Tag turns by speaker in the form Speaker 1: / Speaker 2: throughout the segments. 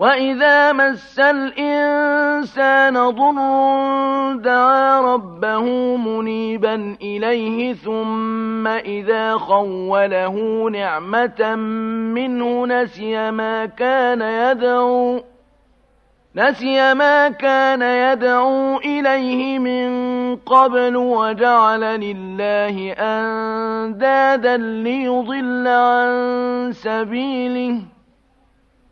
Speaker 1: وإذا مس الإنسان ضر دعا ربه منيبا إليه ثم إذا خوله نعمة منه نسي ما كان يدعو نسي ما كان يدعو إليه من قبل وجعل لله أندادا ليضل عن سبيله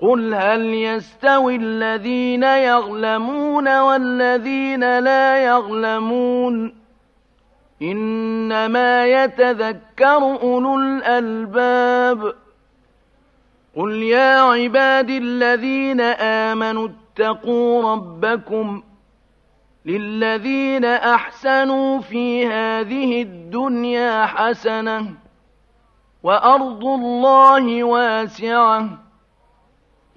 Speaker 1: قل هل يستوي الذين يعلمون والذين لا يعلمون إنما يتذكر أولو الألباب قل يا عباد الذين آمنوا اتقوا ربكم للذين أحسنوا في هذه الدنيا حسنة وأرض الله واسعة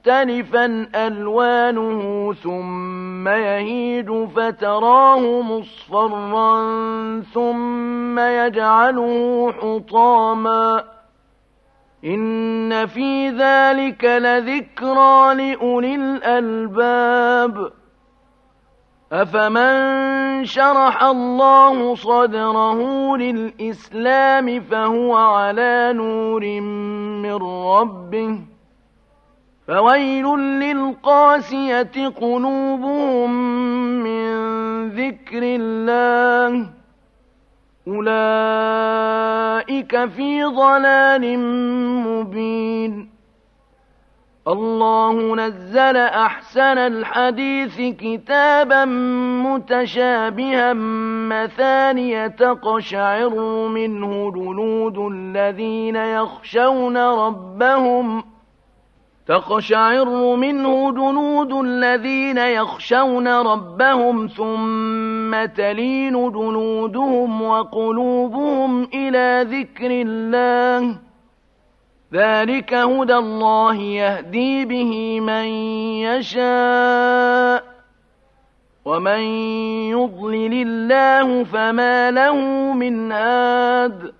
Speaker 1: مختلفا ألوانه ثم يهيج فتراه مصفرا ثم يجعله حطاما. إن في ذلك لذكرى لأولي الألباب. أفمن شرح الله صدره للإسلام فهو على نور من ربه. فويل للقاسية قلوبهم من ذكر الله. أولئك في ضلال مبين. الله نزل أحسن الحديث كتابا متشابها مثانية تقشعر منه جلود الذين يخشون ربهم تقشعر منه جنود الذين يخشون ربهم ثم تلين جنودهم وقلوبهم إلى ذكر الله. ذلك هدى الله يهدي به من يشاء ومن يضلل الله فما له من هاد.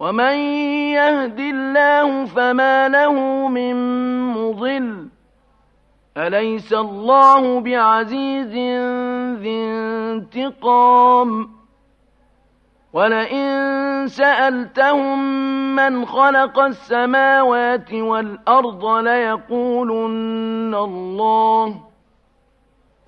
Speaker 1: ومن يهد الله فما له من مضل أليس الله بعزيز ذي انتقام ولئن سألتهم من خلق السماوات والأرض ليقولن الله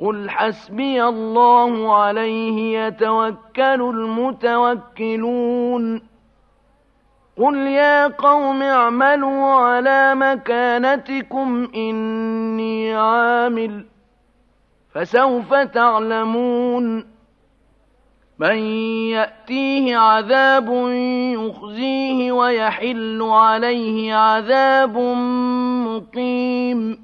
Speaker 1: قل حسبي الله عليه يتوكل المتوكلون قل يا قوم اعملوا على مكانتكم إني عامل فسوف تعلمون من يأتيه عذاب يخزيه ويحل عليه عذاب مقيم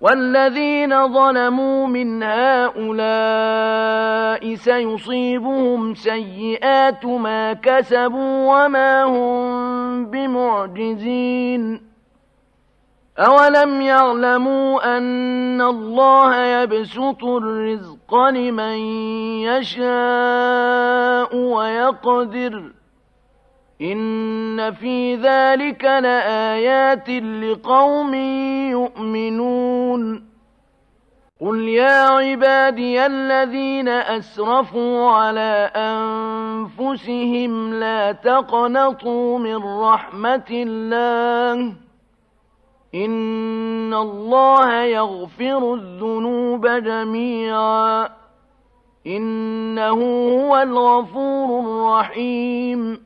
Speaker 1: والذين ظلموا من هؤلاء سيصيبهم سيئات ما كسبوا وما هم بمعجزين. أولم يعلموا أن الله يبسط الرزق لمن يشاء ويقدر إن في ذلك لآيات لقوم يؤمنون قل يا عبادي الذين أسرفوا على أنفسهم لا تقنطوا من رحمة الله إن الله يغفر الذنوب جميعا إنه هو الغفور الرحيم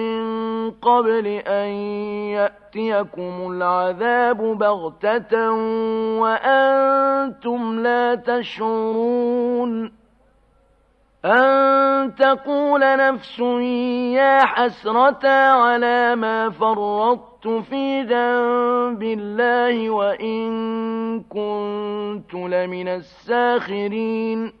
Speaker 1: قبل أن يأتيكم العذاب بغتة وأنتم لا تشعرون أن تقول نفس يا حسرة على ما فرطت في جنب الله وإن كنت لمن الساخرين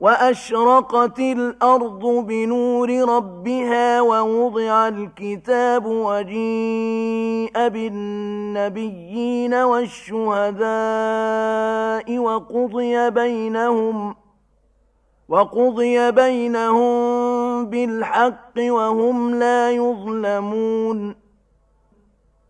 Speaker 1: وأشرقت الأرض بنور ربها ووضع الكتاب وجيء بالنبيين والشهداء وقضي بينهم وقضي بينهم بالحق وهم لا يظلمون